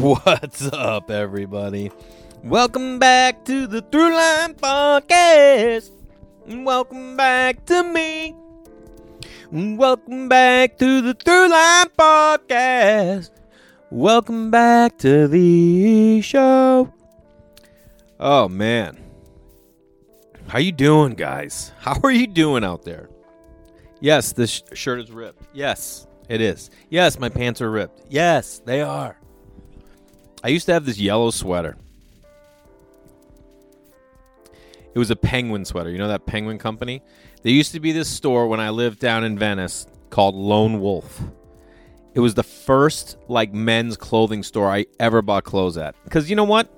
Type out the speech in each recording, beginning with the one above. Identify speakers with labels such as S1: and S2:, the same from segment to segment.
S1: What's up, everybody? Welcome back to the Throughline Podcast. Welcome back to me. Welcome back to the Throughline Podcast. Welcome back to the show. Oh man. How you doing, guys? How are you doing out there? Yes, this sh- shirt is ripped. Yes, it is. Yes, my pants are ripped. Yes, they are. I used to have this yellow sweater. It was a penguin sweater. You know that penguin company? There used to be this store when I lived down in Venice called Lone Wolf. It was the first like men's clothing store I ever bought clothes at. Cuz you know what?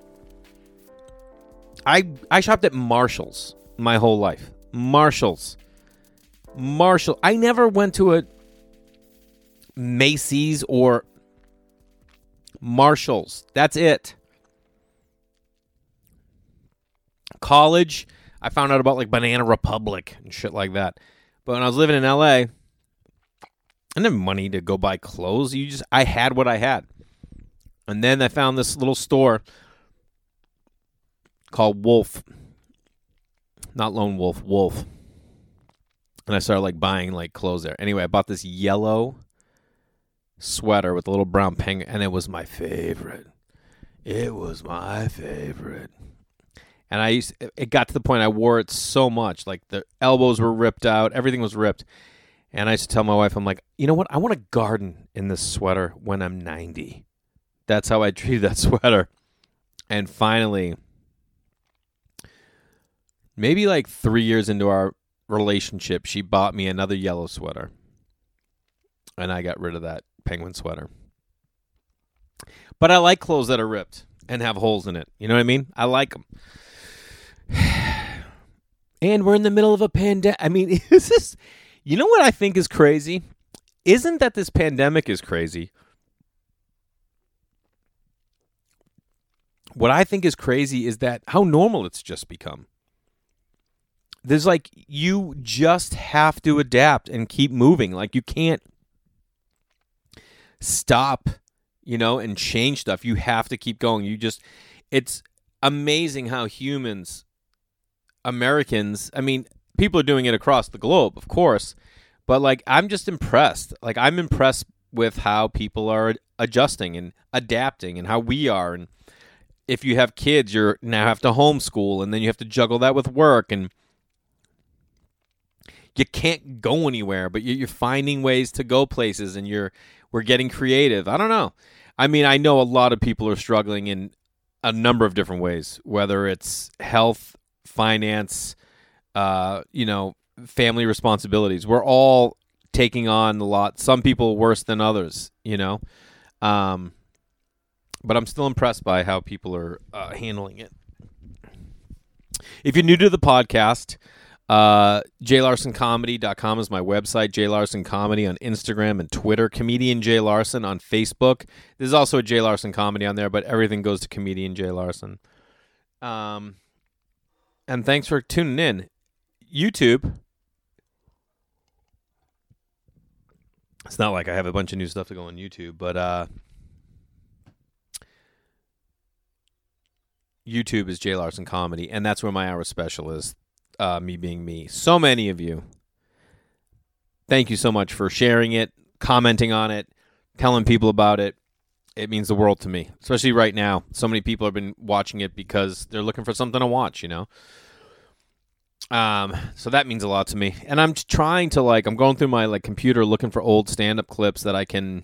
S1: I I shopped at Marshalls my whole life. Marshalls. Marshall. I never went to a Macy's or Marshalls. That's it. College, I found out about like Banana Republic and shit like that. But when I was living in LA, I didn't have money to go buy clothes. You just I had what I had. And then I found this little store called Wolf. Not Lone Wolf, Wolf. And I started like buying like clothes there. Anyway, I bought this yellow sweater with a little brown penguin, and it was my favorite. It was my favorite. And I used it got to the point I wore it so much, like the elbows were ripped out, everything was ripped. And I used to tell my wife, I'm like, you know what? I want to garden in this sweater when I'm 90. That's how I treated that sweater. And finally, maybe like three years into our relationship, she bought me another yellow sweater. And I got rid of that penguin sweater. But I like clothes that are ripped and have holes in it. You know what I mean? I like them. and we're in the middle of a pandemic. I mean, is this, you know what I think is crazy? Isn't that this pandemic is crazy? What I think is crazy is that how normal it's just become. There's like, you just have to adapt and keep moving. Like, you can't stop, you know, and change stuff. You have to keep going. You just, it's amazing how humans, Americans, I mean, people are doing it across the globe, of course, but like, I'm just impressed. Like, I'm impressed with how people are adjusting and adapting and how we are. And if you have kids, you're now have to homeschool and then you have to juggle that with work and, you can't go anywhere, but you're finding ways to go places, and you're we're getting creative. I don't know. I mean, I know a lot of people are struggling in a number of different ways, whether it's health, finance, uh, you know, family responsibilities. We're all taking on a lot. Some people worse than others, you know. Um, but I'm still impressed by how people are uh, handling it. If you're new to the podcast, uh, JayLarsonComedy.com is my website. Jay Larson Comedy on Instagram and Twitter. Comedian Jay Larson on Facebook. There's also a Jay Larson Comedy on there, but everything goes to Comedian Jay Larson. Um, and thanks for tuning in. YouTube. It's not like I have a bunch of new stuff to go on YouTube, but uh, YouTube is Jay Larson Comedy, and that's where my hour special is uh, me being me. So many of you. Thank you so much for sharing it, commenting on it, telling people about it. It means the world to me, especially right now. So many people have been watching it because they're looking for something to watch, you know? Um, so that means a lot to me. And I'm trying to like I'm going through my like computer looking for old stand-up clips that I can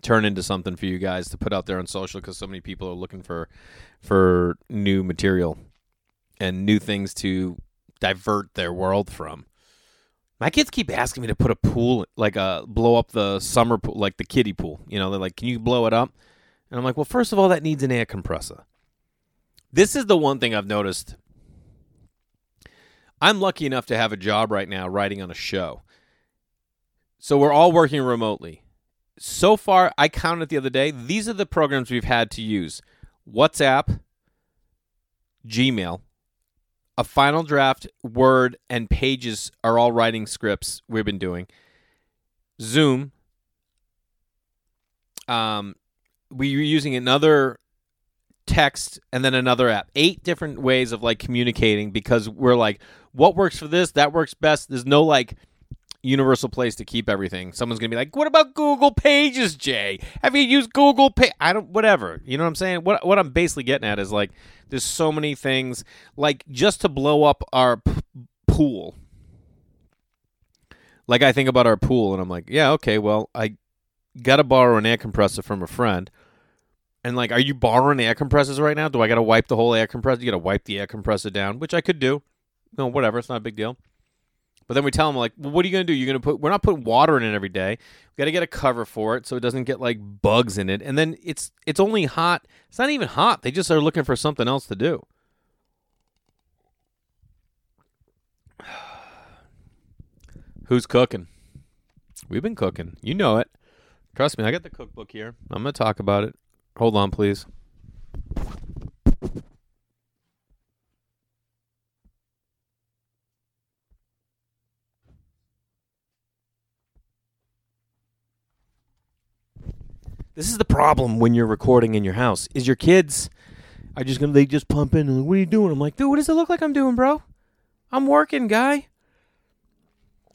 S1: turn into something for you guys to put out there on social cuz so many people are looking for for new material and new things to divert their world from. My kids keep asking me to put a pool, like a uh, blow up the summer pool, like the kiddie pool. You know, they're like, "Can you blow it up?" And I'm like, "Well, first of all, that needs an air compressor." This is the one thing I've noticed. I'm lucky enough to have a job right now writing on a show. So we're all working remotely. So far, I counted the other day, these are the programs we've had to use WhatsApp, Gmail, a final draft, Word, and Pages are all writing scripts we've been doing. Zoom, um, we were using another text and then another app. Eight different ways of like communicating because we're like, what works for this? That works best. There's no like universal place to keep everything. Someone's gonna be like, "What about Google Pages, Jay? Have you used Google Pay?" I don't. Whatever. You know what I'm saying? What what I'm basically getting at is like, there's so many things. Like just to blow up our p- pool. Like I think about our pool, and I'm like, yeah, okay, well, I got to borrow an air compressor from a friend. And like, are you borrowing air compressors right now? Do I got to wipe the whole air compressor? You got to wipe the air compressor down, which I could do. No, whatever. It's not a big deal. But then we tell them like, well, what are you going to do? You're going to put. We're not putting water in it every day. We got to get a cover for it so it doesn't get like bugs in it. And then it's it's only hot. It's not even hot. They just are looking for something else to do. Who's cooking? We've been cooking. You know it. Trust me, I got the cookbook here. I'm going to talk about it. Hold on, please. This is the problem when you're recording in your house. Is your kids are just gonna they just pump in and what are you doing? I'm like, dude, what does it look like I'm doing, bro? I'm working, guy.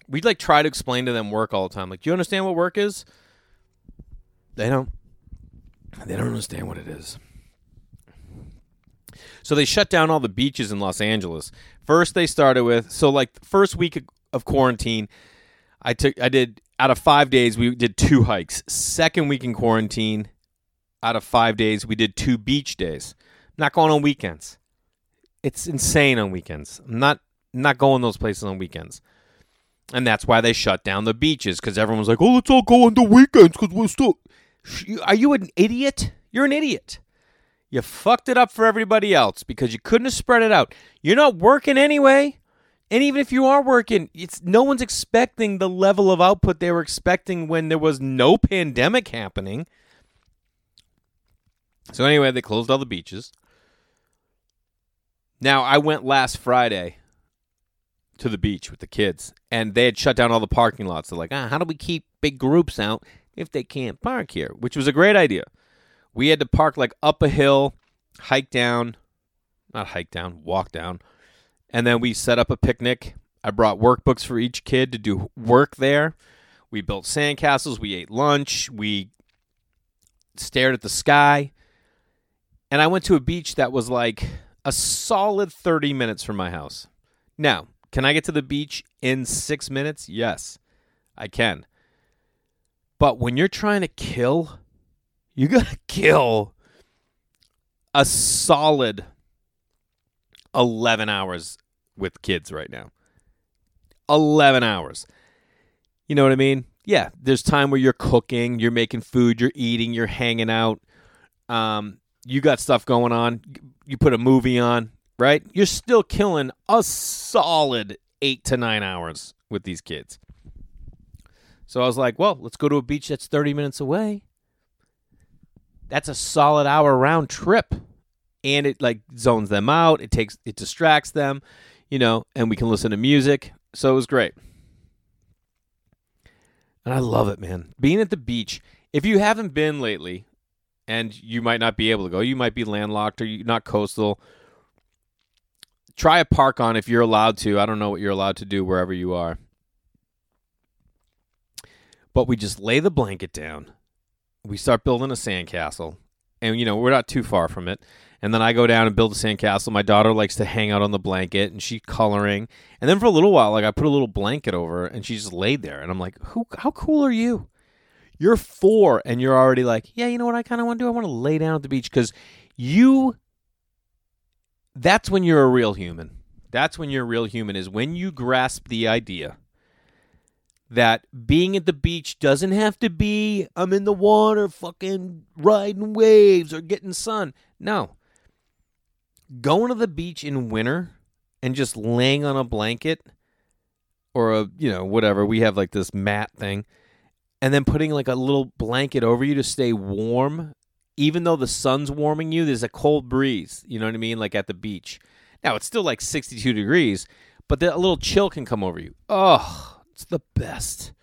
S1: We like try to explain to them work all the time. Like, do you understand what work is? They don't. They don't understand what it is. So they shut down all the beaches in Los Angeles. First, they started with so like first week of quarantine, I took I did out of five days we did two hikes. Second week in quarantine, out of five days we did two beach days. not going on weekends. It's insane on weekends. I'm not not going those places on weekends. And that's why they shut down the beaches because everyone's like, "Oh, let's all go on the weekends because we're still." Are you an idiot? You're an idiot. You fucked it up for everybody else because you couldn't have spread it out. You're not working anyway. And even if you are working, it's no one's expecting the level of output they were expecting when there was no pandemic happening. So anyway, they closed all the beaches. Now, I went last Friday to the beach with the kids, and they had shut down all the parking lots. They're like, ah, how do we keep big groups out if they can't park here? Which was a great idea. We had to park like up a hill, hike down, not hike down, walk down, and then we set up a picnic. I brought workbooks for each kid to do work there. We built sandcastles. We ate lunch. We stared at the sky. And I went to a beach that was like a solid 30 minutes from my house. Now, can I get to the beach in six minutes? Yes, I can. But when you're trying to kill, you got to kill a solid 11 hours with kids right now. 11 hours. You know what I mean? Yeah, there's time where you're cooking, you're making food, you're eating, you're hanging out. Um, you got stuff going on. You put a movie on, right? You're still killing a solid eight to nine hours with these kids. So I was like, well, let's go to a beach that's 30 minutes away. That's a solid hour round trip. And it like zones them out. It takes it distracts them you know, and we can listen to music. So it was great. And I love it, man. Being at the beach. If you haven't been lately, and you might not be able to go, you might be landlocked or you're not coastal. Try a park on if you're allowed to. I don't know what you're allowed to do wherever you are. But we just lay the blanket down. We start building a sandcastle. And, you know, we're not too far from it. And then I go down and build a sandcastle. My daughter likes to hang out on the blanket and she's coloring. And then for a little while, like I put a little blanket over and she just laid there. And I'm like, Who how cool are you? You're four and you're already like, Yeah, you know what I kinda want to do? I want to lay down at the beach because you that's when you're a real human. That's when you're a real human, is when you grasp the idea that being at the beach doesn't have to be I'm in the water fucking riding waves or getting sun. No going to the beach in winter and just laying on a blanket or a you know whatever we have like this mat thing and then putting like a little blanket over you to stay warm even though the sun's warming you there's a cold breeze you know what i mean like at the beach. Now it's still like 62 degrees but a little chill can come over you. Oh it's the best.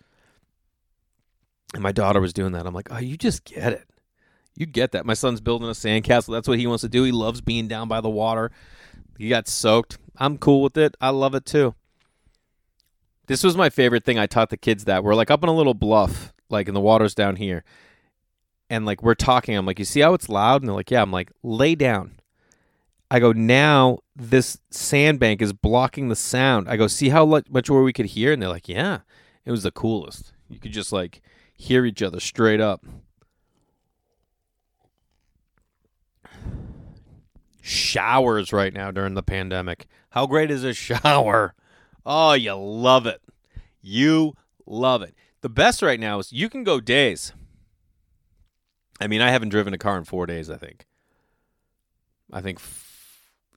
S1: And my daughter was doing that. I'm like oh you just get it You get that. My son's building a sandcastle. That's what he wants to do. He loves being down by the water. He got soaked. I'm cool with it. I love it too. This was my favorite thing I taught the kids that. We're like up on a little bluff, like in the water's down here. And like we're talking. I'm like, you see how it's loud? And they're like, yeah. I'm like, lay down. I go, now this sandbank is blocking the sound. I go, see how much more we could hear? And they're like, yeah. It was the coolest. You could just like hear each other straight up. Showers right now during the pandemic. How great is a shower? Oh, you love it. You love it. The best right now is you can go days. I mean, I haven't driven a car in four days, I think. I think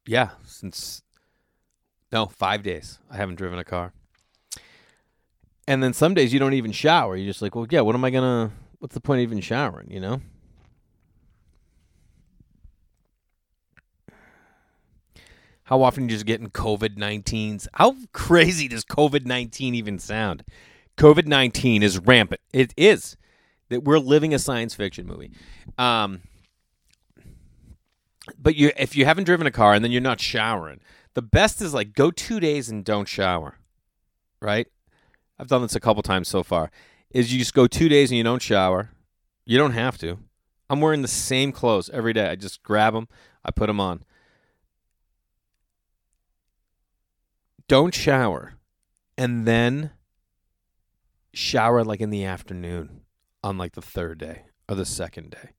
S1: yeah, since no, five days. I haven't driven a car. And then some days you don't even shower. You're just like, well, yeah, what am I gonna? What's the point of even showering? You know. How often you just getting COVID 19s? How crazy does COVID 19 even sound? COVID 19 is rampant. It is. That we're living a science fiction movie. Um, but you if you haven't driven a car and then you're not showering, the best is like go two days and don't shower. Right? I've done this a couple times so far. Is you just go two days and you don't shower. You don't have to. I'm wearing the same clothes every day. I just grab them, I put them on. Don't shower, and then shower like in the afternoon on like the third day or the second day.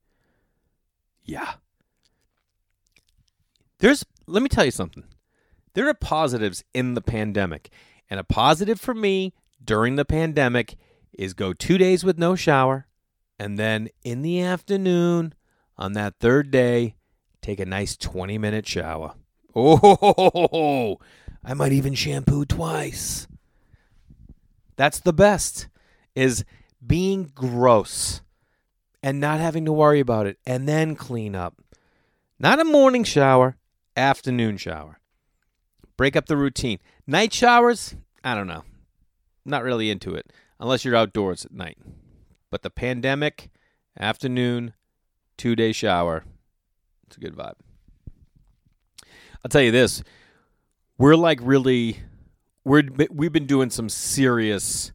S1: Yeah. There's let me tell you something. There are positives in the pandemic. And a positive for me during the pandemic is go 2 days with no shower and then in the afternoon on that third day take a nice 20 minute shower. Oh, I might even shampoo twice. That's the best is being gross and not having to worry about it and then clean up. Not a morning shower, afternoon shower. Break up the routine. Night showers, I don't know. Not really into it unless you're outdoors at night. But the pandemic, afternoon, two day shower, it's a good vibe. I'll tell you this we're like really we're we've been doing some serious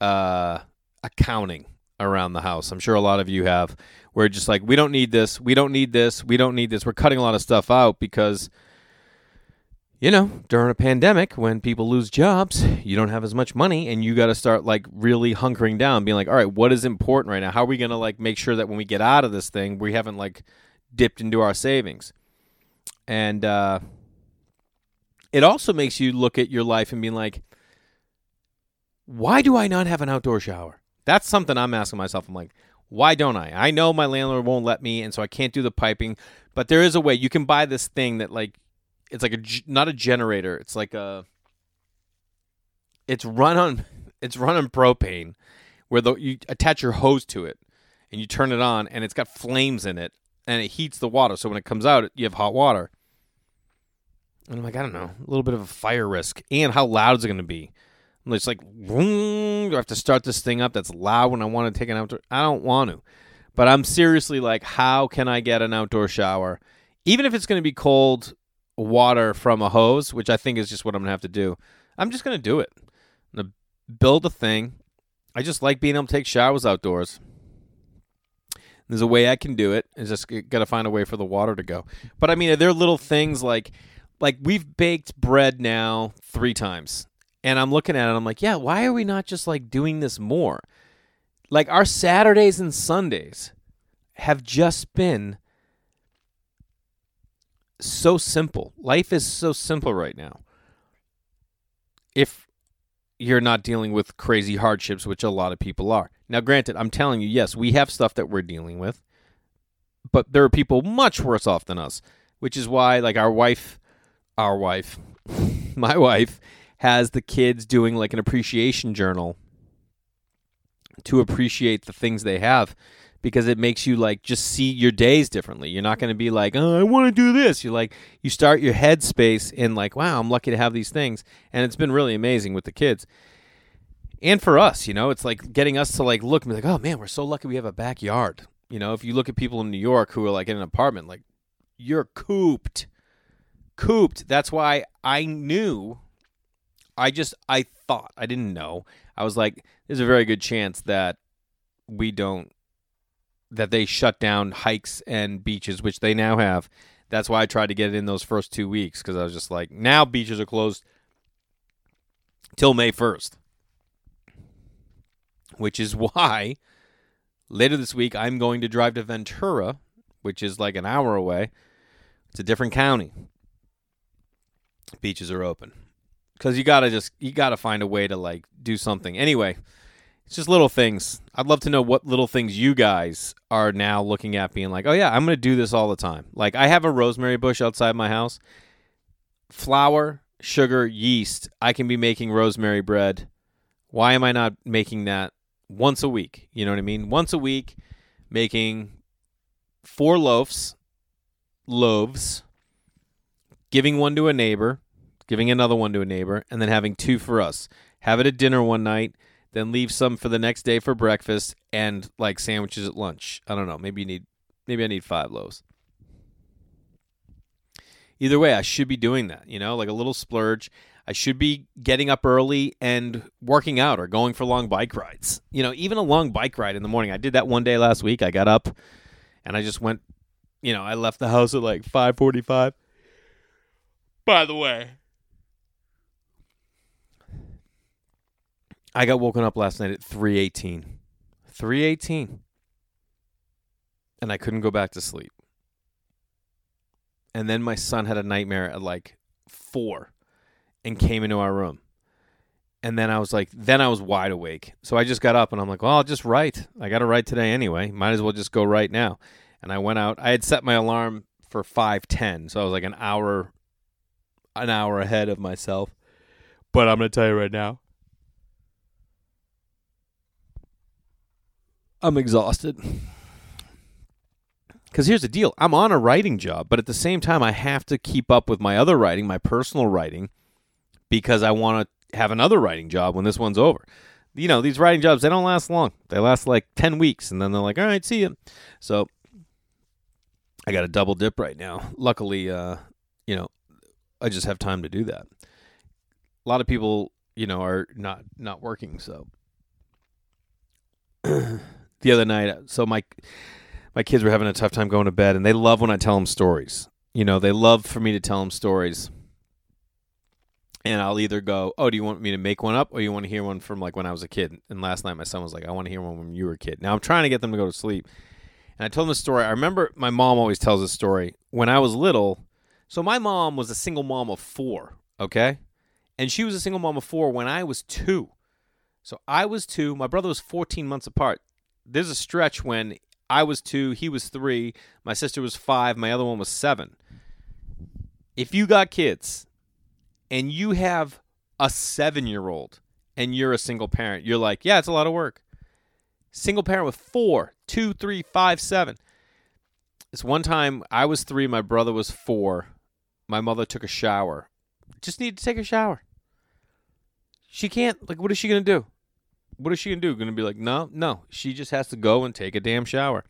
S1: uh accounting around the house. I'm sure a lot of you have we're just like, we don't need this. We don't need this. We don't need this. We're cutting a lot of stuff out because, you know, during a pandemic, when people lose jobs, you don't have as much money and you got to start like really hunkering down, being like, all right, what is important right now? How are we going to like make sure that when we get out of this thing, we haven't like dipped into our savings? And, uh, it also makes you look at your life and being like, why do I not have an outdoor shower? That's something I'm asking myself. I'm like, why don't I? I know my landlord won't let me, and so I can't do the piping. But there is a way. You can buy this thing that like it's like a not a generator. It's like a it's run on it's run on propane, where the you attach your hose to it, and you turn it on, and it's got flames in it, and it heats the water. So when it comes out, you have hot water. And I'm like, I don't know, a little bit of a fire risk, and how loud is it going to be? It's like, do I have to start this thing up that's loud when I want to take an outdoor? I don't want to. But I'm seriously like, how can I get an outdoor shower? Even if it's going to be cold water from a hose, which I think is just what I'm going to have to do. I'm just going to do it. I'm going to build a thing. I just like being able to take showers outdoors. There's a way I can do it. It's just got to find a way for the water to go. But I mean, there are little things like like we've baked bread now three times and I'm looking at it, I'm like, yeah, why are we not just like doing this more? Like our Saturdays and Sundays have just been so simple. Life is so simple right now. If you're not dealing with crazy hardships, which a lot of people are. Now, granted, I'm telling you, yes, we have stuff that we're dealing with, but there are people much worse off than us, which is why, like, our wife, our wife, my wife, has the kids doing like an appreciation journal to appreciate the things they have because it makes you like just see your days differently. You're not going to be like, "Oh, I want to do this." You're like you start your head space in like, "Wow, I'm lucky to have these things." And it's been really amazing with the kids. And for us, you know, it's like getting us to like look and be like, "Oh man, we're so lucky we have a backyard." You know, if you look at people in New York who are like in an apartment, like you're cooped. Cooped. That's why I knew. I just, I thought, I didn't know. I was like, there's a very good chance that we don't, that they shut down hikes and beaches, which they now have. That's why I tried to get it in those first two weeks because I was just like, now beaches are closed till May 1st. Which is why later this week I'm going to drive to Ventura, which is like an hour away. It's a different county. Beaches are open. Cuz you got to just you got to find a way to like do something. Anyway, it's just little things. I'd love to know what little things you guys are now looking at being like, "Oh yeah, I'm to do this all the time." Like I have a rosemary bush outside my house. Flour, sugar, yeast. I can be making rosemary bread. Why am I not making that once a week? You know what I mean? Once a week making four loaves, loaves, giving one to a neighbor, giving another one to a neighbor, and then having two for us. Have it at dinner one night, then leave some for the next day for breakfast and like sandwiches at lunch. I don't know. Maybe you need maybe I need five loaves. Either way, I should be doing that, you know, like a little splurge. I should be getting up early and working out or going for long bike rides. You know, even a long bike ride in the morning. I did that one day last week. I got up and I just went, you know, I left the house at like 5:45. By the way, I got woken up last night at 3:18. 3:18. And I couldn't go back to sleep. And then my son had a nightmare at like 4 and came into our room. And then I was like, then I was wide awake. So I just got up and I'm like, well, I'll just write. I got to write today anyway. Might as well just go right now. And I went out. I had set my alarm for 5:10, so I was like an hour an hour ahead of myself. But I'm going to tell you right now, I'm exhausted. Because here's the deal I'm on a writing job, but at the same time, I have to keep up with my other writing, my personal writing, because I want to have another writing job when this one's over. You know, these writing jobs, they don't last long. They last like 10 weeks, and then they're like, all right, see you. So I got a double dip right now. Luckily, uh, you know, I just have time to do that. A lot of people, you know, are not not working, so the other night, so my my kids were having a tough time going to bed, and they love when I tell them stories. You know, they love for me to tell them stories. And I'll either go, "Oh, do you want me to make one up, or you want to hear one from like when I was a kid?" And last night, my son was like, "I want to hear one when you were a kid." Now I'm trying to get them to go to sleep, and I told them a story. I remember my mom always tells a story when I was little. So my mom was a single mom of four, okay, and she was a single mom of four when I was two. So I was two. My brother was 14 months apart. There's a stretch when I was two, he was three, my sister was five, my other one was seven. If you got kids and you have a seven year old and you're a single parent, you're like, yeah, it's a lot of work. Single parent with four, two, three, five, seven. This one time I was three, my brother was four. My mother took a shower. Just need to take a shower. She can't, like, what is she to do? What is she to do? To be like, no, no. She just has to go and take a damn shower.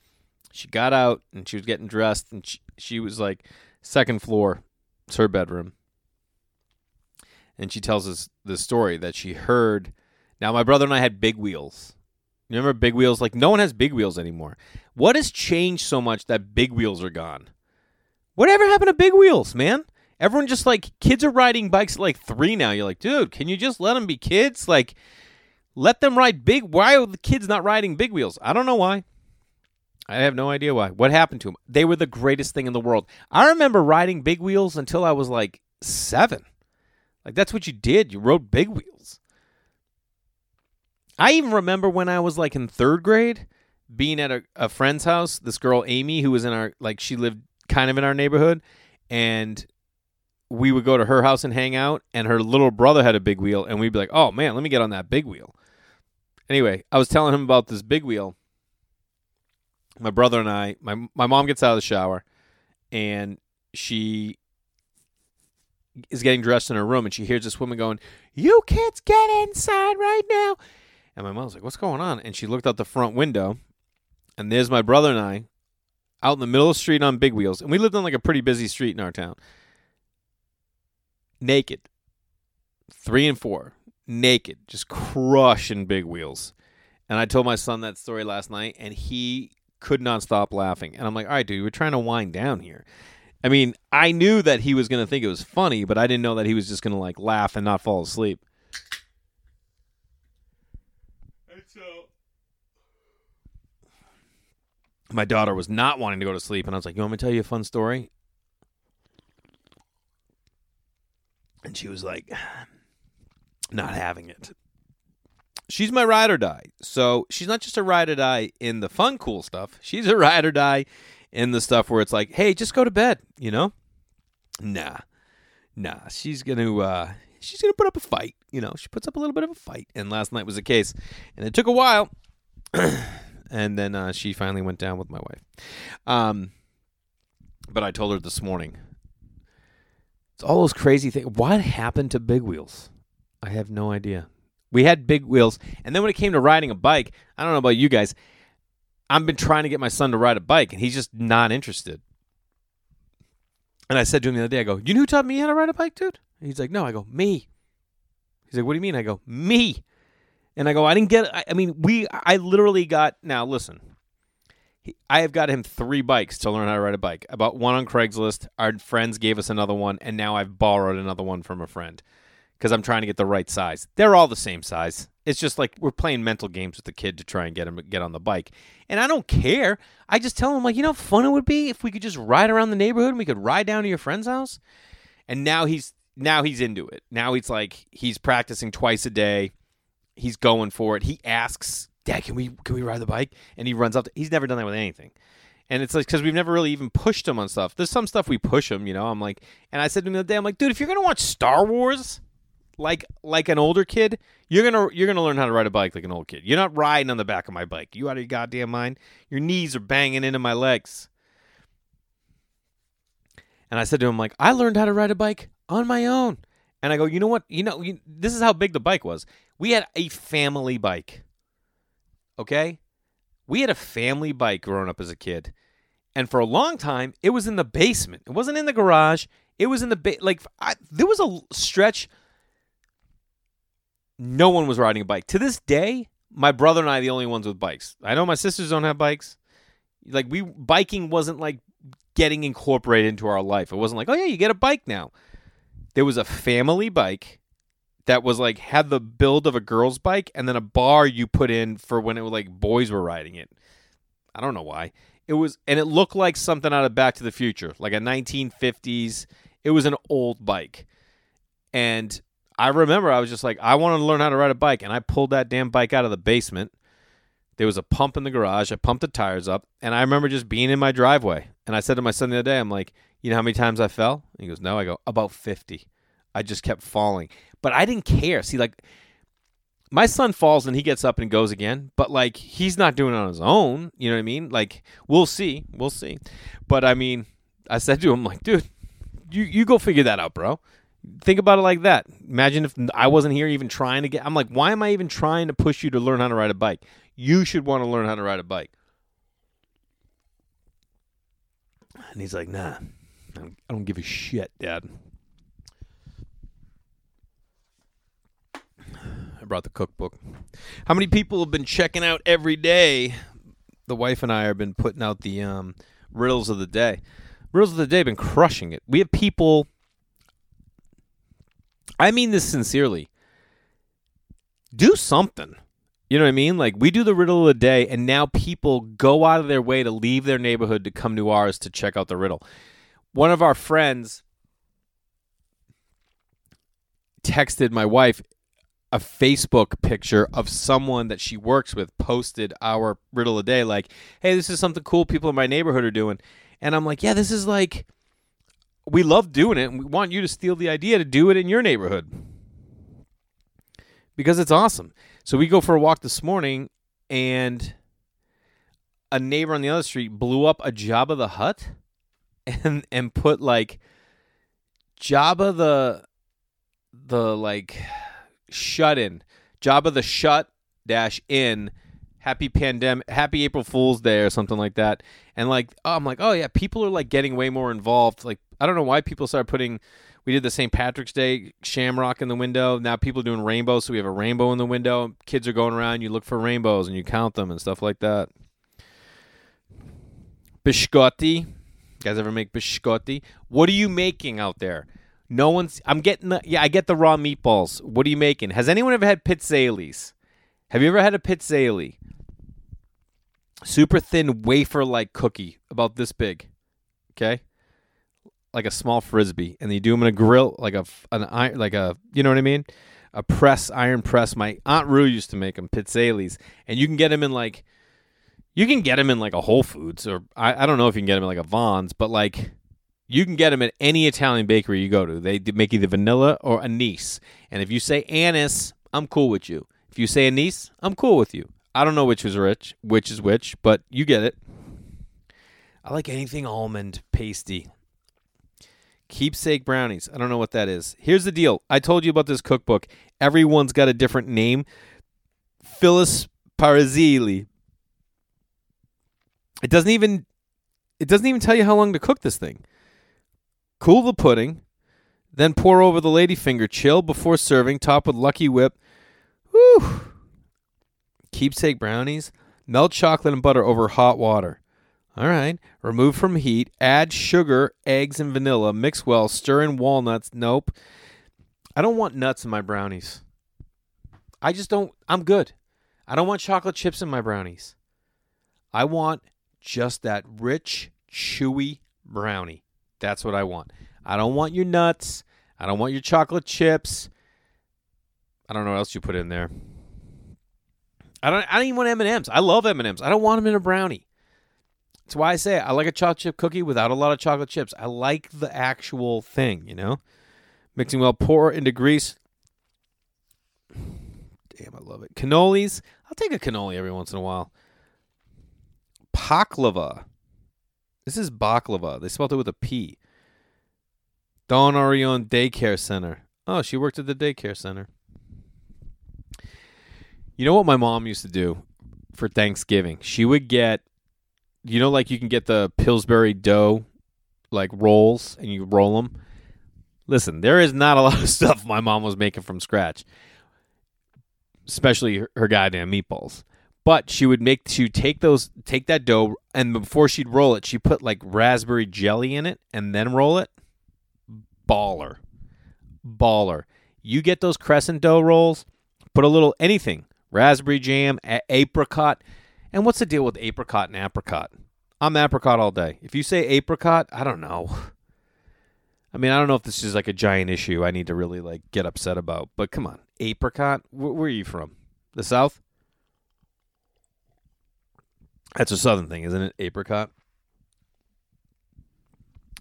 S1: She got out and she was getting dressed and she, she was like, second floor, it's her bedroom. And she tells us the story that she heard. Now, my brother and I had big wheels. Remember big wheels? Like, no one has big wheels anymore. What has changed so much that big wheels are gone? Whatever happened to big wheels, man? Everyone just like, kids are riding bikes at like three now. You're like, dude, can you just let them be kids? Like, let them ride big. Why are the kids not riding big wheels? I don't know why. I have no idea why. What happened to them? They were the greatest thing in the world. I remember riding big wheels until I was like seven. Like that's what you did. You rode big wheels. I even remember when I was like in third grade, being at a, a friend's house. This girl Amy, who was in our like, she lived kind of in our neighborhood, and we would go to her house and hang out. And her little brother had a big wheel, and we'd be like, "Oh man, let me get on that big wheel." Anyway, I was telling him about this big wheel. My brother and I, my my mom gets out of the shower, and she is getting dressed in her room, and she hears this woman going, "You kids get inside right now!" And my mom's like, "What's going on?" And she looked out the front window, And there's my brother and I out in the middle of the street on big wheels. And we lived on like a pretty busy street in our town. Naked. Three and four. Naked. Just crushing big wheels. And I told my son that story last night, and he could not stop laughing. And I'm like, all right, dude, we're trying to wind down here. I mean, I knew that he was going to think it was funny, but I didn't know that he was just going to like laugh and not fall asleep. And so my daughter was not wanting to go to sleep, and I was like, "You want me to tell you a fun story?" And she was like, "Not having it." She's my ride or die. So she's not just a ride or die in the fun, cool stuff. She's a ride or die in the stuff where it's like, "Hey, just go to bed," you know? Nah, nah. She's gonna uh, she's gonna put up a fight. You know, she puts up a little bit of a fight, and last night was the case, and it took a while. and then uh, she finally went down with my wife. Um, but I told her this morning. It's all those crazy things. What happened to big wheels? I have no idea. We had big wheels, and then when it came to riding a bike, I don't know about you guys. I've been trying to get my son to ride a bike, and he's just not interested. And I said to him the other day, I go, "You know who taught me how to ride a bike, dude?" And he's like, "No." I go, "Me." He's like, "What do you mean?" I go, "Me." And I go, I didn't get. I, mean, we. I literally got. Now listen, I have got him three bikes to learn how to ride a bike. I bought one on Craigslist. Our friends gave us another one, and now I've borrowed another one from a friend because I'm trying to get the right size. They're all the same size. It's just like we're playing mental games with the kid to try and get him get on the bike. And I don't care. I just tell him like, you know, how fun it would be if we could just ride around the neighborhood and we could ride down to your friend's house. And now he's now he's into it. Now he's like he's practicing twice a day he's going for it. He asks, "Dad, can we can we ride the bike?" And he runs up. To, he's never done that with anything. And it's like because we've never really even pushed him on stuff. There's some stuff we push him, you know. I'm like, and I said to him the other day, I'm like, dude, if you're gonna watch Star Wars, like like an older kid, you're gonna you're gonna learn how to ride a bike like an old kid. You're not riding on the back of my bike. You out of your goddamn mind? Your knees are banging into my legs. And I said to him, like, I learned how to ride a bike on my own. And I go, you know what? You know, you, this is how big the bike was. We had a family bike. Okay? We had a family bike growing up as a kid. And for a long time, it was in the basement. It wasn't in the garage. It was in the ba- like I, there was a stretch no one was riding a bike. To this day, my brother and I are the only ones with bikes. I know my sisters don't have bikes. Like we biking wasn't like getting incorporated into our life. It wasn't like, "Oh yeah, you get a bike now." There was a family bike that was like had the build of a girl's bike and then a bar you put in for when it was like boys were riding it. I don't know why. It was and it looked like something out of Back to the Future, like a 1950s. It was an old bike. And I remember I was just like I wanted to learn how to ride a bike and I pulled that damn bike out of the basement. There was a pump in the garage. I pumped the tires up and I remember just being in my driveway. And I said to my son the other day, I'm like, "You know how many times I fell?" he goes, "No." I go, "About 50." I just kept falling. But I didn't care. See, like my son falls and he gets up and goes again, but like he's not doing it on his own. You know what I mean? Like we'll see, we'll see. But I mean, I said to him like, dude, you you go figure that out, bro. Think about it like that. Imagine if I wasn't here even trying to get. I'm like, why am I even trying to push you to learn how to ride a bike? You should want to learn how to ride a bike. And he's like, nah, I don't give a shit, Dad. I brought the cookbook. How many people have been checking out every day? The wife and I have been putting out the um, riddles of the day. Riddles of the day have been crushing it. We have people. I mean this sincerely. Do something. You know what I mean? Like we do the riddle of the day, and now people go out of their way to leave their neighborhood to come to ours to check out the riddle. One of our friends texted my wife a Facebook picture of someone that she works with posted our riddle a day, like, hey, this is something cool people in my neighborhood are doing. And I'm like, yeah, this is like, we love doing it, and we want you to steal the idea to do it in your neighborhood because it's awesome. So we go for a walk this morning, and a neighbor on the other street blew up a Jabba the Hutt and and put like Jabba the the like shut in. Jabba the shut dash in happy pandemic, happy April Fool's Day or something like that. And like, oh, I'm like, oh yeah, people are like getting way more involved. Like, I don't know why people started putting. We did the St. Patrick's Day shamrock in the window. Now people are doing rainbows, so we have a rainbow in the window. Kids are going around. You look for rainbows and you count them and stuff like that. Biscotti. You guys ever make biscotti? What are you making out there? No one's. I'm getting the. Yeah, I get the raw meatballs. What are you making? Has anyone ever had pizzelles? Have you ever had a pizzelle? Super thin wafer like cookie, about this big. Okay, like a small frisbee, and you do them in a grill, like a an iron, like a you know what I mean, a press iron press. My aunt Rue used to make them pizzelles, and you can get them in like, you can get them in like a Whole Foods, or I, I don't know if you can get them in like a Vons, but like you can get them at any Italian bakery you go to. They make either vanilla or anise, and if you say anise, I'm cool with you. If you say anise, I'm cool with you. I don't know which is rich, which is which, but you get it. I like anything almond pasty. Keepsake brownies. I don't know what that is. Here's the deal. I told you about this cookbook. Everyone's got a different name. Phyllis Parazili. It doesn't even it doesn't even tell you how long to cook this thing. Cool the pudding, then pour over the ladyfinger. Chill before serving. Top with Lucky Whip. Whew. Keepsake brownies. Melt chocolate and butter over hot water. All right. Remove from heat. Add sugar, eggs, and vanilla. Mix well. Stir in walnuts. Nope. I don't want nuts in my brownies. I just don't. I'm good. I don't want chocolate chips in my brownies. I want just that rich, chewy brownie. That's what I want. I don't want your nuts. I don't want your chocolate chips. I don't know what else you put in there. I don't. I don't even want M and M's. I love M and M's. I don't want them in a brownie. That's why I say I like a chocolate chip cookie without a lot of chocolate chips. I like the actual thing. You know, mixing well. Pour into grease. Damn, I love it. Cannolis. I'll take a cannoli every once in a while. Baklava. This is baklava. They spelled it with a P. Dawn Orion Daycare Center. Oh, she worked at the daycare center. You know what my mom used to do for Thanksgiving? She would get, you know, like you can get the Pillsbury dough, like rolls, and you roll them. Listen, there is not a lot of stuff my mom was making from scratch, especially her goddamn meatballs. But she would make would take those take that dough and before she'd roll it, she put like raspberry jelly in it and then roll it. Baller. Baller. You get those crescent dough rolls, put a little anything, raspberry jam, a- apricot. And what's the deal with apricot and apricot? I'm apricot all day. If you say apricot, I don't know. I mean, I don't know if this is like a giant issue I need to really like get upset about, but come on, apricot. Where, where are you from? The South? That's a Southern thing, isn't it? Apricot.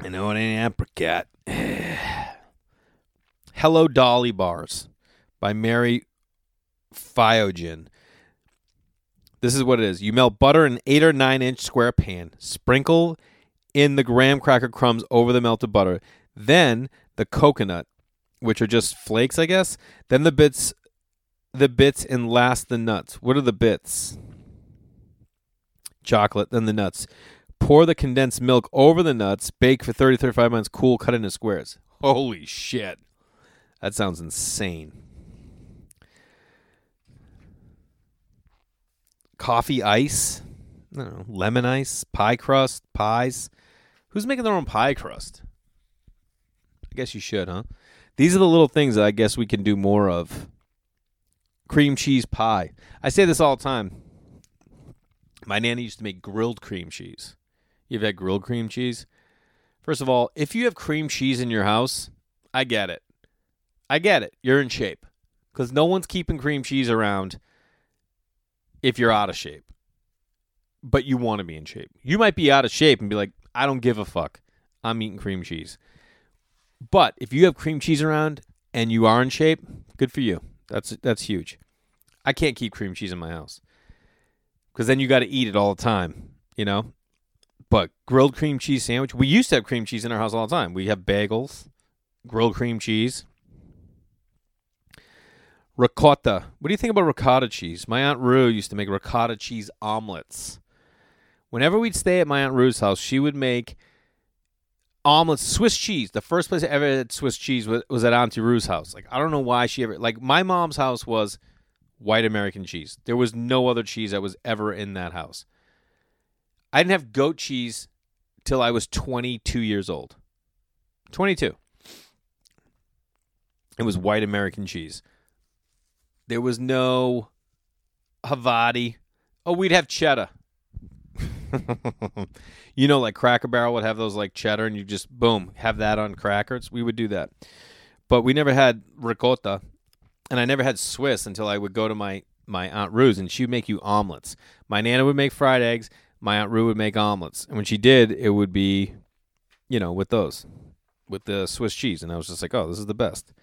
S1: I know it ain't apricot. Hello Dolly Bars by Mary Fiogen. This is what it is. You melt butter in an eight or nine inch square pan. Sprinkle in the graham cracker crumbs over the melted butter. Then the coconut, which are just flakes, I guess. Then the bits, the bits, and last the nuts. What are the bits? Chocolate. Then the nuts. Pour the condensed milk over the nuts. Bake for 30 35 minutes. Cool. Cut into squares. Holy shit. That sounds insane. Coffee ice. Know. Lemon ice. Pie crust. Pies. Who's making their own pie crust? I guess you should, huh? These are the little things that I guess we can do more of. Cream cheese pie. I say this all the time. My nanny used to make grilled cream cheese. You've had grilled cream cheese? First of all, if you have cream cheese in your house, I get it. I get it. You're in shape. Because no one's keeping cream cheese around if you're out of shape. But you want to be in shape. You might be out of shape and be like, I don't give a fuck. I'm eating cream cheese. But if you have cream cheese around and you are in shape, good for you. That's that's huge. I can't keep cream cheese in my house because then you got to eat it all the time, you know. But grilled cream cheese sandwich, we used to have cream cheese in our house all the time. We have bagels, grilled cream cheese, Ricotta. What do you think about ricotta cheese? My aunt Rue used to make ricotta cheese omelets. Whenever we'd stay at my aunt Rue's house, she would make omelets, Swiss cheese. The first place I ever had Swiss cheese was, was at Auntie Rue's house. Like I don't know why she ever like my mom's house was white American cheese. There was no other cheese that was ever in that house. I didn't have goat cheese till I was 22 years old. 22. It was white American cheese. There was no Havarti. Oh, we'd have cheddar. you know, like Cracker Barrel would have those like cheddar, and you just boom have that on crackers. We would do that, but we never had ricotta, and I never had Swiss until I would go to my my aunt Rue's, and she'd make you omelets. My nana would make fried eggs. My aunt Rue would make omelets, and when she did, it would be, you know, with those, with the Swiss cheese, and I was just like, oh, this is the best.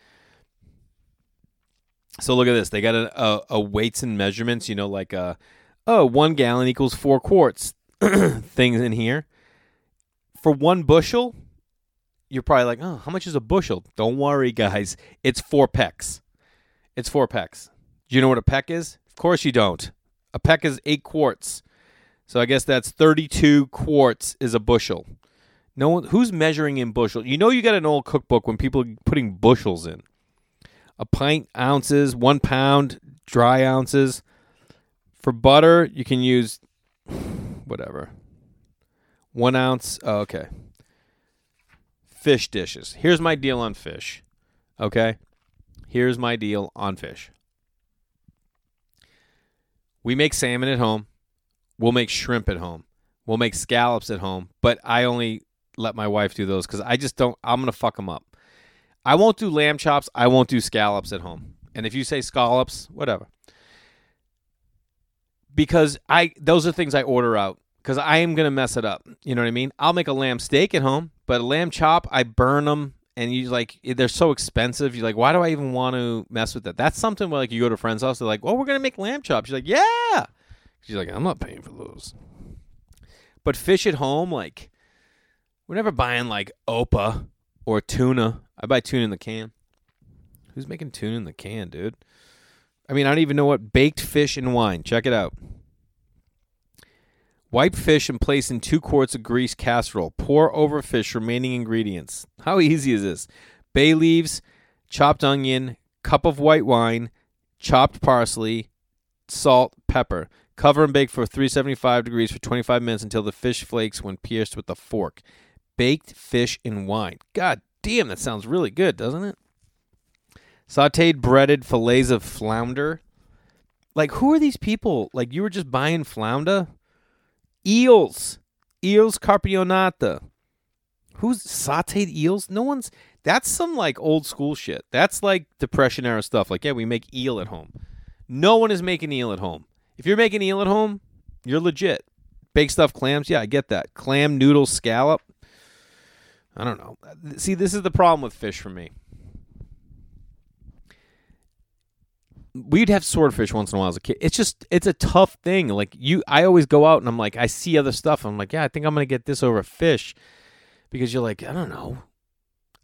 S1: So look at this. They got a, a, a weights and measurements. You know, like uh, oh, one gallon equals four quarts. things in here. For one bushel, you're probably like, oh, how much is a bushel? Don't worry, guys. It's four pecks. It's four pecks. Do you know what a peck is? Of course you don't. A peck is eight quarts. So I guess that's 32 quarts is a bushel. No one who's measuring in bushel. You know you got an old cookbook when people are putting bushels in. A pint ounces, one pound dry ounces. For butter, you can use whatever. One ounce. Oh, okay. Fish dishes. Here's my deal on fish. Okay. Here's my deal on fish. We make salmon at home. We'll make shrimp at home. We'll make scallops at home. But I only let my wife do those because I just don't. I'm gonna fuck them up. I won't do lamb chops. I won't do scallops at home. And if you say scallops, whatever because I those are things I order out because I am gonna mess it up. You know what I mean? I'll make a lamb steak at home, but a lamb chop I burn them, and you like they're so expensive. You're like, why do I even want to mess with that? That's something where like you go to a friend's house, they're like, well, we're gonna make lamb chops. You're like, yeah. She's like, I'm not paying for those. But fish at home, like, we're never buying like opah or tuna. I buy tuna in the can. Who's making tuna in the can, dude? I mean, I don't even know what baked fish and wine. Check it out. Wipe fish and place in two quarts of grease casserole. Pour over fish remaining ingredients. How easy is this? Bay leaves, chopped onion, cup of white wine, chopped parsley, salt, pepper. Cover and bake for 375 degrees for 25 minutes until the fish flakes when pierced with a fork. Baked fish in wine. God damn, that sounds really good, doesn't it? sauteed breaded fillets of flounder. Like, who are these people? Like, you were just buying flounder? Eels. Eels carpionata. Who's sauteed eels? No one's. That's some like old school shit. That's like depression era stuff. Like, yeah, we make eel at home. No one is making eel at home. If you're making eel at home, you're legit. Baked stuffed clams, yeah, I get that. Clam noodle scallop. I don't know. See, this is the problem with fish for me. We'd have swordfish once in a while as a kid. It's just it's a tough thing. Like you, I always go out and I'm like, I see other stuff. I'm like, yeah, I think I'm gonna get this over fish because you're like, I don't know,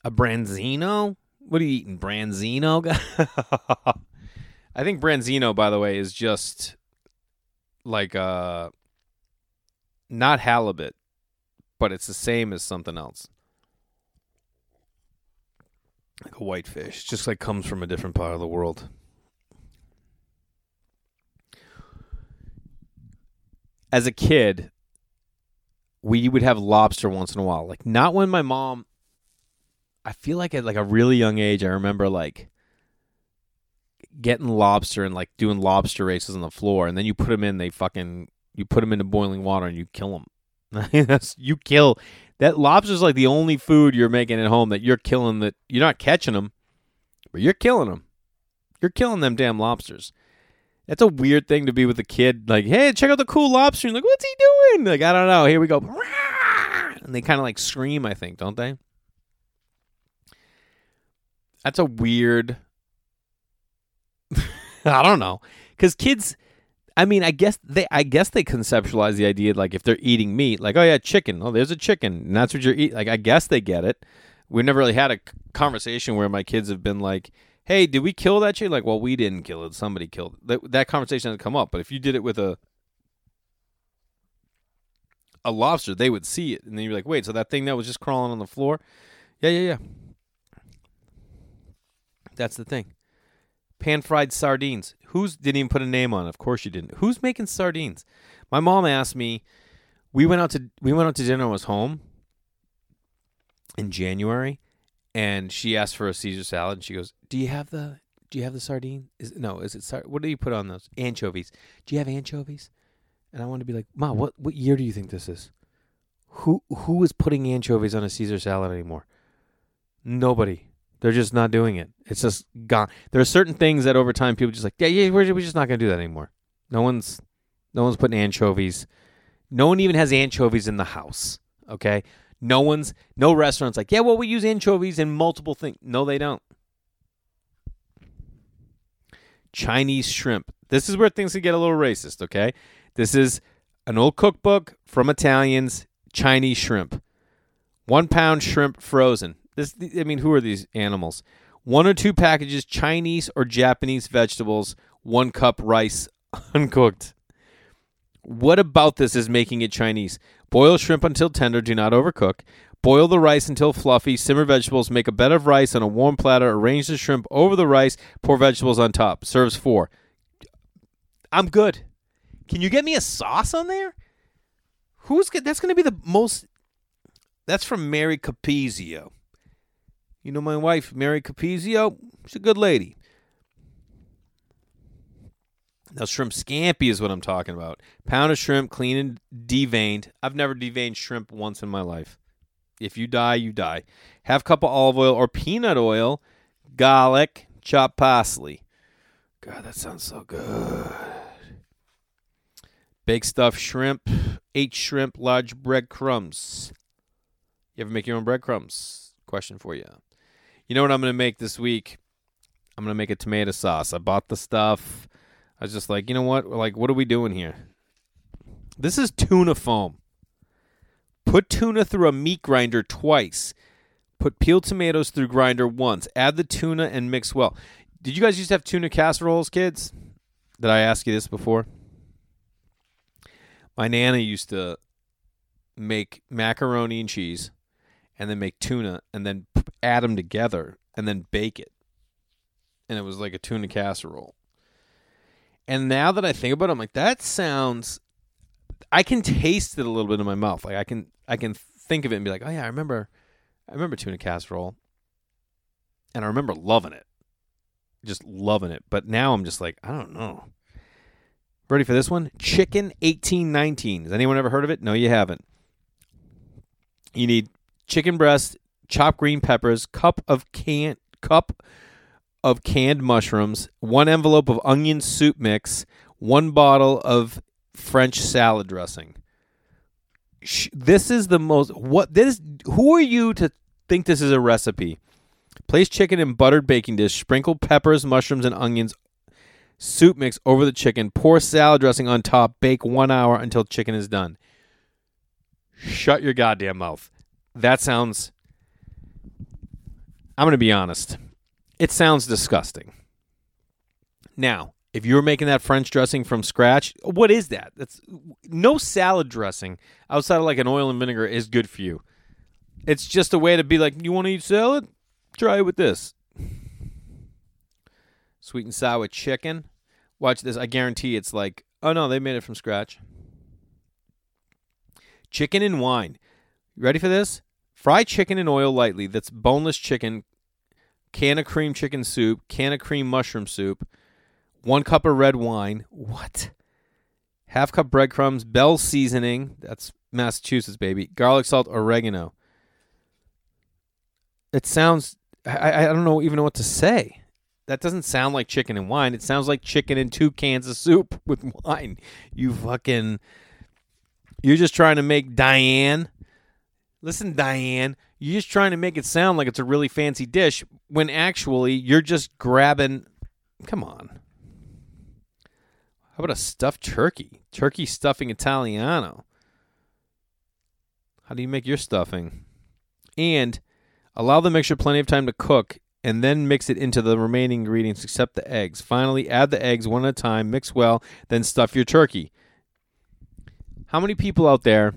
S1: a branzino. What are you eating, branzino? I think branzino, by the way, is just like uh not halibut, but it's the same as something else. Like a whitefish, just like comes from a different part of the world. As a kid, we would have lobster once in a while. Like not when my mom. I feel like at like a really young age, I remember like getting lobster and like doing lobster races on the floor, and then you put them in. They fucking you put them into boiling water and you kill them. That's you kill that lobster's like the only food you're making at home that you're killing. That you're not catching them, but you're killing them. You're killing them damn lobsters. That's a weird thing to be with a kid. Like, hey, check out the cool lobster. And like, what's he doing? Like, I don't know. Here we go. And they kind of like scream, I think, don't they? That's a weird. I don't know. Because kids, I mean, I guess they, I guess they conceptualize the idea like if they're eating meat, like, oh yeah, chicken. Oh, there's a chicken, and that's what you're eating. Like, I guess they get it. We've never really had a conversation where my kids have been like, hey, did we kill that chick? Like, well, we didn't kill it. Somebody killed it. That, that conversation doesn't come up. But if you did it with a a lobster, they would see it, and then you're like, wait, so that thing that was just crawling on the floor? Yeah, yeah, yeah. That's the thing. Pan fried sardines. Who's didn't even put a name on? it. Of course you didn't. Who's making sardines? My mom asked me. We went out to we went out to dinner. and was home in January, and she asked for a Caesar salad. And she goes, "Do you have the Do you have the sardine? Is no? Is it sar- what do you put on those anchovies? Do you have anchovies?" And I want to be like, "Ma, what what year do you think this is? Who who is putting anchovies on a Caesar salad anymore? Nobody. They're just not doing it. It's just gone. There are certain things that over time people just like, yeah, yeah, we're, we're just not going to do that anymore. No one's no one's putting anchovies. No one even has anchovies in the house. Okay. No one's no restaurants like, yeah, well, we use anchovies in multiple things. No, they don't. Chinese shrimp. This is where things can get a little racist, okay? This is an old cookbook from Italians, Chinese shrimp. One pound shrimp frozen. This, I mean, who are these animals? One or two packages Chinese or Japanese vegetables, one cup rice, uncooked. What about this is making it Chinese? Boil shrimp until tender, do not overcook. Boil the rice until fluffy. Simmer vegetables. Make a bed of rice on a warm platter. Arrange the shrimp over the rice. Pour vegetables on top. Serves four. I'm good. Can you get me a sauce on there? Who's good? That's going to be the most. That's from Mary Capizio. You know my wife, Mary Capizio? She's a good lady. Now, shrimp scampi is what I'm talking about. Pound of shrimp, clean and deveined. I've never deveined shrimp once in my life. If you die, you die. Half cup of olive oil or peanut oil, garlic, chopped parsley. God, that sounds so good. Baked stuffed shrimp, eight shrimp, large breadcrumbs. You ever make your own breadcrumbs? Question for you. You know what I'm going to make this week? I'm going to make a tomato sauce. I bought the stuff. I was just like, you know what? Like, what are we doing here? This is tuna foam. Put tuna through a meat grinder twice. Put peeled tomatoes through grinder once. Add the tuna and mix well. Did you guys used to have tuna casseroles, kids? Did I ask you this before? My nana used to make macaroni and cheese and then make tuna and then add them together and then bake it. And it was like a tuna casserole. And now that I think about it, I'm like, that sounds. I can taste it a little bit in my mouth. Like I can, I can think of it and be like, oh yeah, I remember, I remember tuna casserole, and I remember loving it, just loving it. But now I'm just like, I don't know. Ready for this one? Chicken eighteen nineteen. Has anyone ever heard of it? No, you haven't. You need chicken breast, chopped green peppers, cup of can cup of canned mushrooms, one envelope of onion soup mix, one bottle of French salad dressing. This is the most what this who are you to think this is a recipe? Place chicken in buttered baking dish, sprinkle peppers, mushrooms and onions soup mix over the chicken, pour salad dressing on top, bake 1 hour until chicken is done. Shut your goddamn mouth. That sounds I'm going to be honest. It sounds disgusting. Now, if you're making that French dressing from scratch, what is that? That's no salad dressing outside of like an oil and vinegar is good for you. It's just a way to be like, you want to eat salad? Try it with this. Sweet and sour chicken. Watch this. I guarantee it's like, oh no, they made it from scratch. Chicken and wine. Ready for this? Fry chicken in oil lightly. That's boneless chicken can of cream chicken soup, can of cream mushroom soup, one cup of red wine. What? Half cup breadcrumbs, Bell seasoning. That's Massachusetts, baby. Garlic salt, oregano. It sounds. I, I don't know even know what to say. That doesn't sound like chicken and wine. It sounds like chicken and two cans of soup with wine. You fucking. You're just trying to make Diane. Listen, Diane. You're just trying to make it sound like it's a really fancy dish when actually you're just grabbing. Come on. How about a stuffed turkey? Turkey stuffing Italiano. How do you make your stuffing? And allow the mixture plenty of time to cook and then mix it into the remaining ingredients except the eggs. Finally, add the eggs one at a time, mix well, then stuff your turkey. How many people out there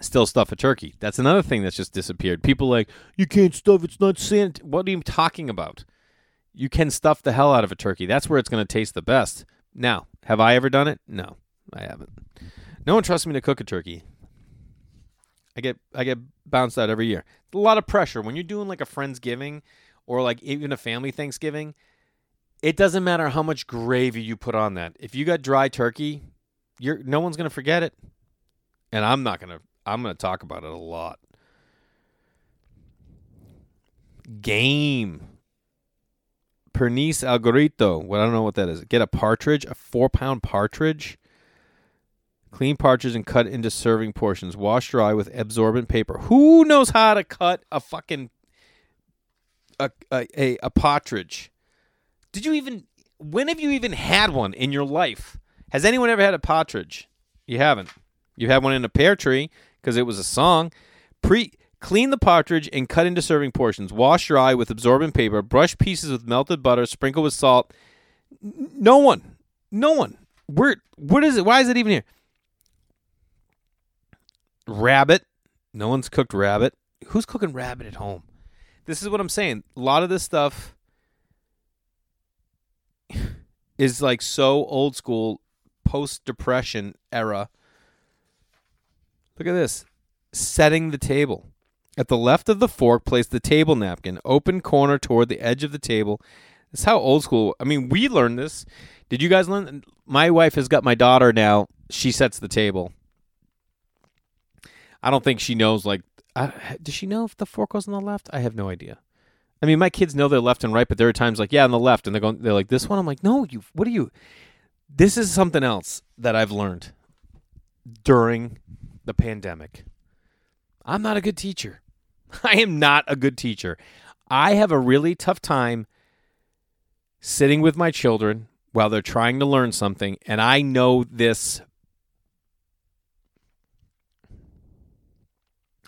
S1: still stuff a turkey? That's another thing that's just disappeared. People like, you can't stuff, it's not sand. What are you talking about? You can stuff the hell out of a turkey. That's where it's going to taste the best. Now, have I ever done it? No, I haven't. No one trusts me to cook a turkey. I get I get bounced out every year. It's a lot of pressure when you're doing like a friendsgiving or like even a family Thanksgiving. It doesn't matter how much gravy you put on that. If you got dry turkey, you're no one's gonna forget it, and I'm not gonna. I'm gonna talk about it a lot. Game. Pernice Algorito. What I don't know what that is. Get a partridge, a four pound partridge. Clean partridge and cut into serving portions. Wash dry with absorbent paper. Who knows how to cut a fucking a a, a, a partridge? Did you even? When have you even had one in your life? Has anyone ever had a partridge? You haven't. You had one in a pear tree because it was a song. Pre clean the partridge and cut into serving portions. Wash dry with absorbent paper. Brush pieces with melted butter. Sprinkle with salt. No one. No one. Where what is it? Why is it even here? Rabbit. No one's cooked rabbit. Who's cooking rabbit at home? This is what I'm saying. A lot of this stuff is like so old school, post depression era. Look at this. Setting the table. At the left of the fork, place the table napkin, open corner toward the edge of the table. That's how old school. I mean, we learned this. Did you guys learn? My wife has got my daughter now. She sets the table. I don't think she knows. Like, I, does she know if the fork goes on the left? I have no idea. I mean, my kids know they're left and right, but there are times like, yeah, on the left, and they're going, they're like, this one. I'm like, no, you. What are you? This is something else that I've learned during the pandemic. I'm not a good teacher. I am not a good teacher. I have a really tough time sitting with my children while they're trying to learn something, and I know this.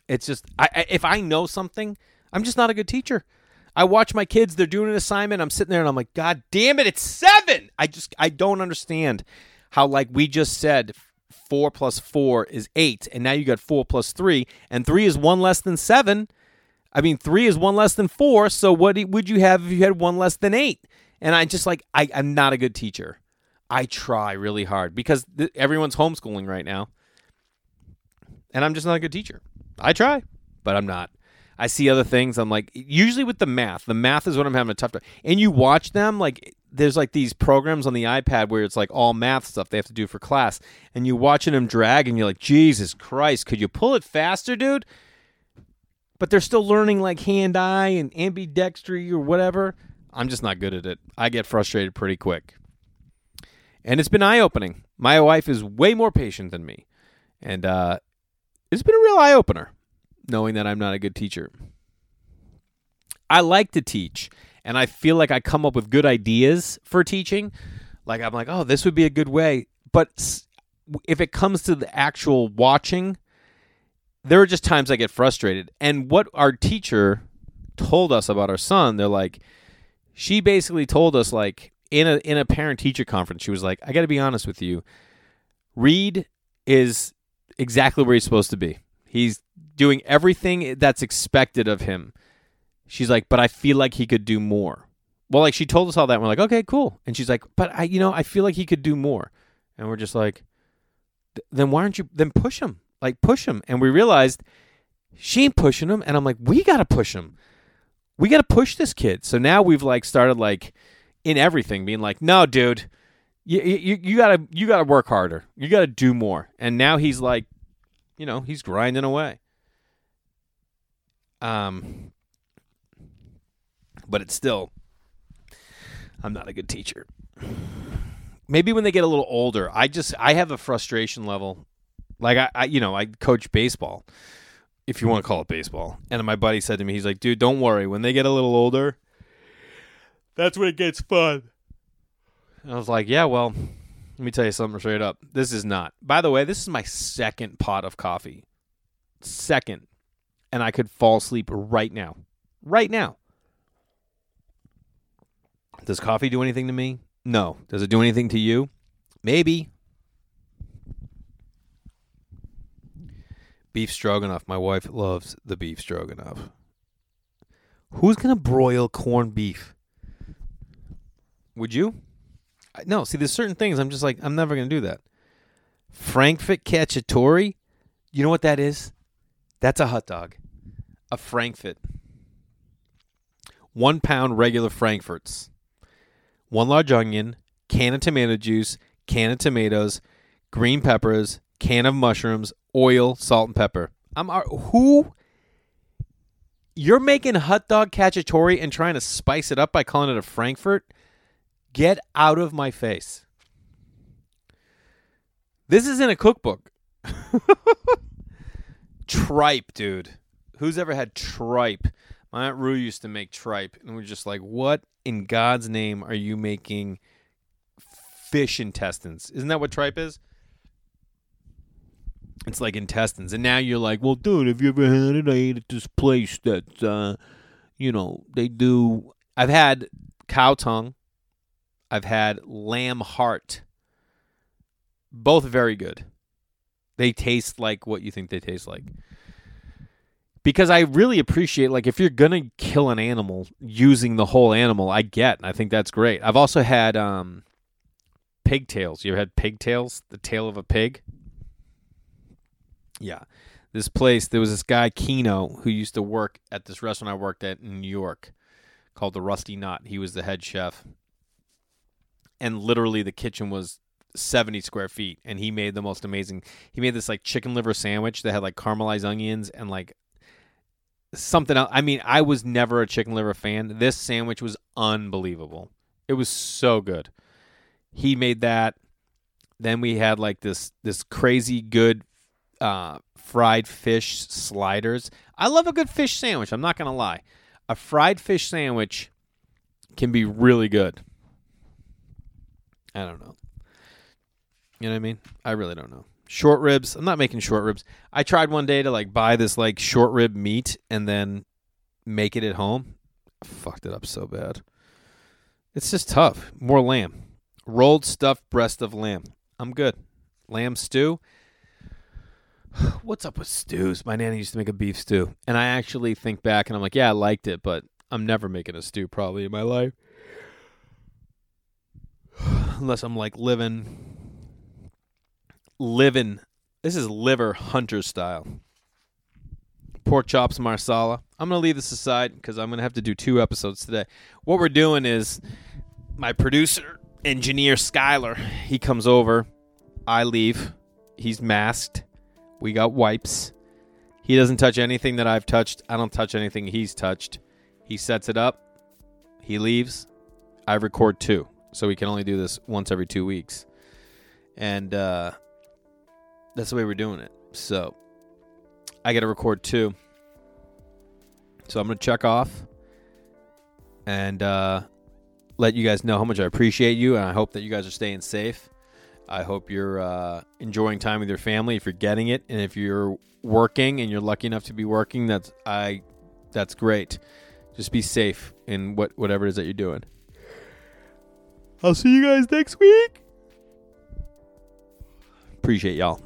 S1: It's just I, if I know something, I'm just not a good teacher. I watch my kids; they're doing an assignment. I'm sitting there and I'm like, God damn it, it's seven. I just I don't understand how like we just said four plus four is eight, and now you got four plus three, and three is one less than seven. I mean, three is one less than four. So what would you have if you had one less than eight? And I just like I, I'm not a good teacher. I try really hard because th- everyone's homeschooling right now, and I'm just not a good teacher. I try, but I'm not. I see other things. I'm like, usually with the math, the math is what I'm having a tough time. And you watch them, like, there's like these programs on the iPad where it's like all math stuff they have to do for class, and you're watching them drag, and you're like, Jesus Christ, could you pull it faster, dude? But they're still learning like hand eye and ambidextry or whatever. I'm just not good at it. I get frustrated pretty quick. And it's been eye opening. My wife is way more patient than me. And uh, it's been a real eye opener knowing that I'm not a good teacher. I like to teach, and I feel like I come up with good ideas for teaching. Like, I'm like, oh, this would be a good way. But if it comes to the actual watching, there are just times I get frustrated. And what our teacher told us about our son, they're like, she basically told us like in a in a parent teacher conference, she was like, I got to be honest with you, Reed is exactly where he's supposed to be. He's doing everything that's expected of him. She's like, but I feel like he could do more. Well, like she told us all that. And we're like, okay, cool. And she's like, but I, you know, I feel like he could do more. And we're just like, then why aren't you? Then push him, like push him. And we realized she ain't pushing him. And I'm like, we gotta push him. We gotta push this kid. So now we've like started like in everything being like, no, dude, you you, you gotta you gotta work harder. You gotta do more. And now he's like, you know, he's grinding away. Um, but it's still, I'm not a good teacher. Maybe when they get a little older, I just I have a frustration level. Like I, I you know, I coach baseball, if you want to call it baseball. And my buddy said to me, he's like, "Dude, don't worry. When they get a little older, that's when it gets fun." And I was like, "Yeah, well, let me tell you something straight up. This is not. By the way, this is my second pot of coffee. Second and I could fall asleep right now. Right now. Does coffee do anything to me? No. Does it do anything to you? Maybe. Beef stroganoff. My wife loves the beef stroganoff. Who's going to broil corned beef? Would you? No, see, there's certain things I'm just like, I'm never going to do that. Frankfurt cacciatore? You know what that is? That's a hot dog. A Frankfurt. One pound regular Frankfurts. One large onion, can of tomato juice, can of tomatoes, green peppers, can of mushrooms, oil, salt, and pepper. I'm who? You're making hot dog cacciatore and trying to spice it up by calling it a Frankfurt? Get out of my face. This is in a cookbook. tripe, dude. Who's ever had tripe? My Aunt Rue used to make tripe, and we're just like, what in God's name are you making fish intestines? Isn't that what tripe is? It's like intestines. And now you're like, well, dude, have you ever had it? I ate at this place that, uh, you know, they do. I've had cow tongue. I've had lamb heart. Both very good. They taste like what you think they taste like. Because I really appreciate, like, if you're gonna kill an animal using the whole animal, I get. I think that's great. I've also had um, pigtails. You ever had pigtails? The tail of a pig. Yeah, this place. There was this guy Kino who used to work at this restaurant I worked at in New York, called the Rusty Knot. He was the head chef, and literally the kitchen was 70 square feet and he made the most amazing he made this like chicken liver sandwich that had like caramelized onions and like something else i mean i was never a chicken liver fan. This sandwich was unbelievable. It was so good. He made that. Then we had like this this crazy good uh fried fish sliders. I love a good fish sandwich i'm not gonna lie. A fried fish sandwich can be really good. I don't know. You know what I mean? I really don't know. Short ribs. I'm not making short ribs. I tried one day to like buy this like short rib meat and then make it at home. I fucked it up so bad. It's just tough. More lamb. Rolled stuffed breast of lamb. I'm good. Lamb stew. What's up with stews? My nanny used to make a beef stew. And I actually think back and I'm like, yeah, I liked it, but I'm never making a stew probably in my life. Unless I'm like living living. This is liver hunter style. Pork chops marsala. I'm gonna leave this aside because I'm gonna have to do two episodes today. What we're doing is my producer, engineer Skyler. He comes over. I leave. He's masked. We got wipes. He doesn't touch anything that I've touched. I don't touch anything he's touched. He sets it up. He leaves. I record two, so we can only do this once every two weeks. And uh, that's the way we're doing it. So I got to record two. So I'm going to check off and uh, let you guys know how much I appreciate you. And I hope that you guys are staying safe. I hope you're uh, enjoying time with your family if you're getting it, and if you're working and you're lucky enough to be working, that's I, that's great. Just be safe in what whatever it is that you're doing. I'll see you guys next week. Appreciate y'all.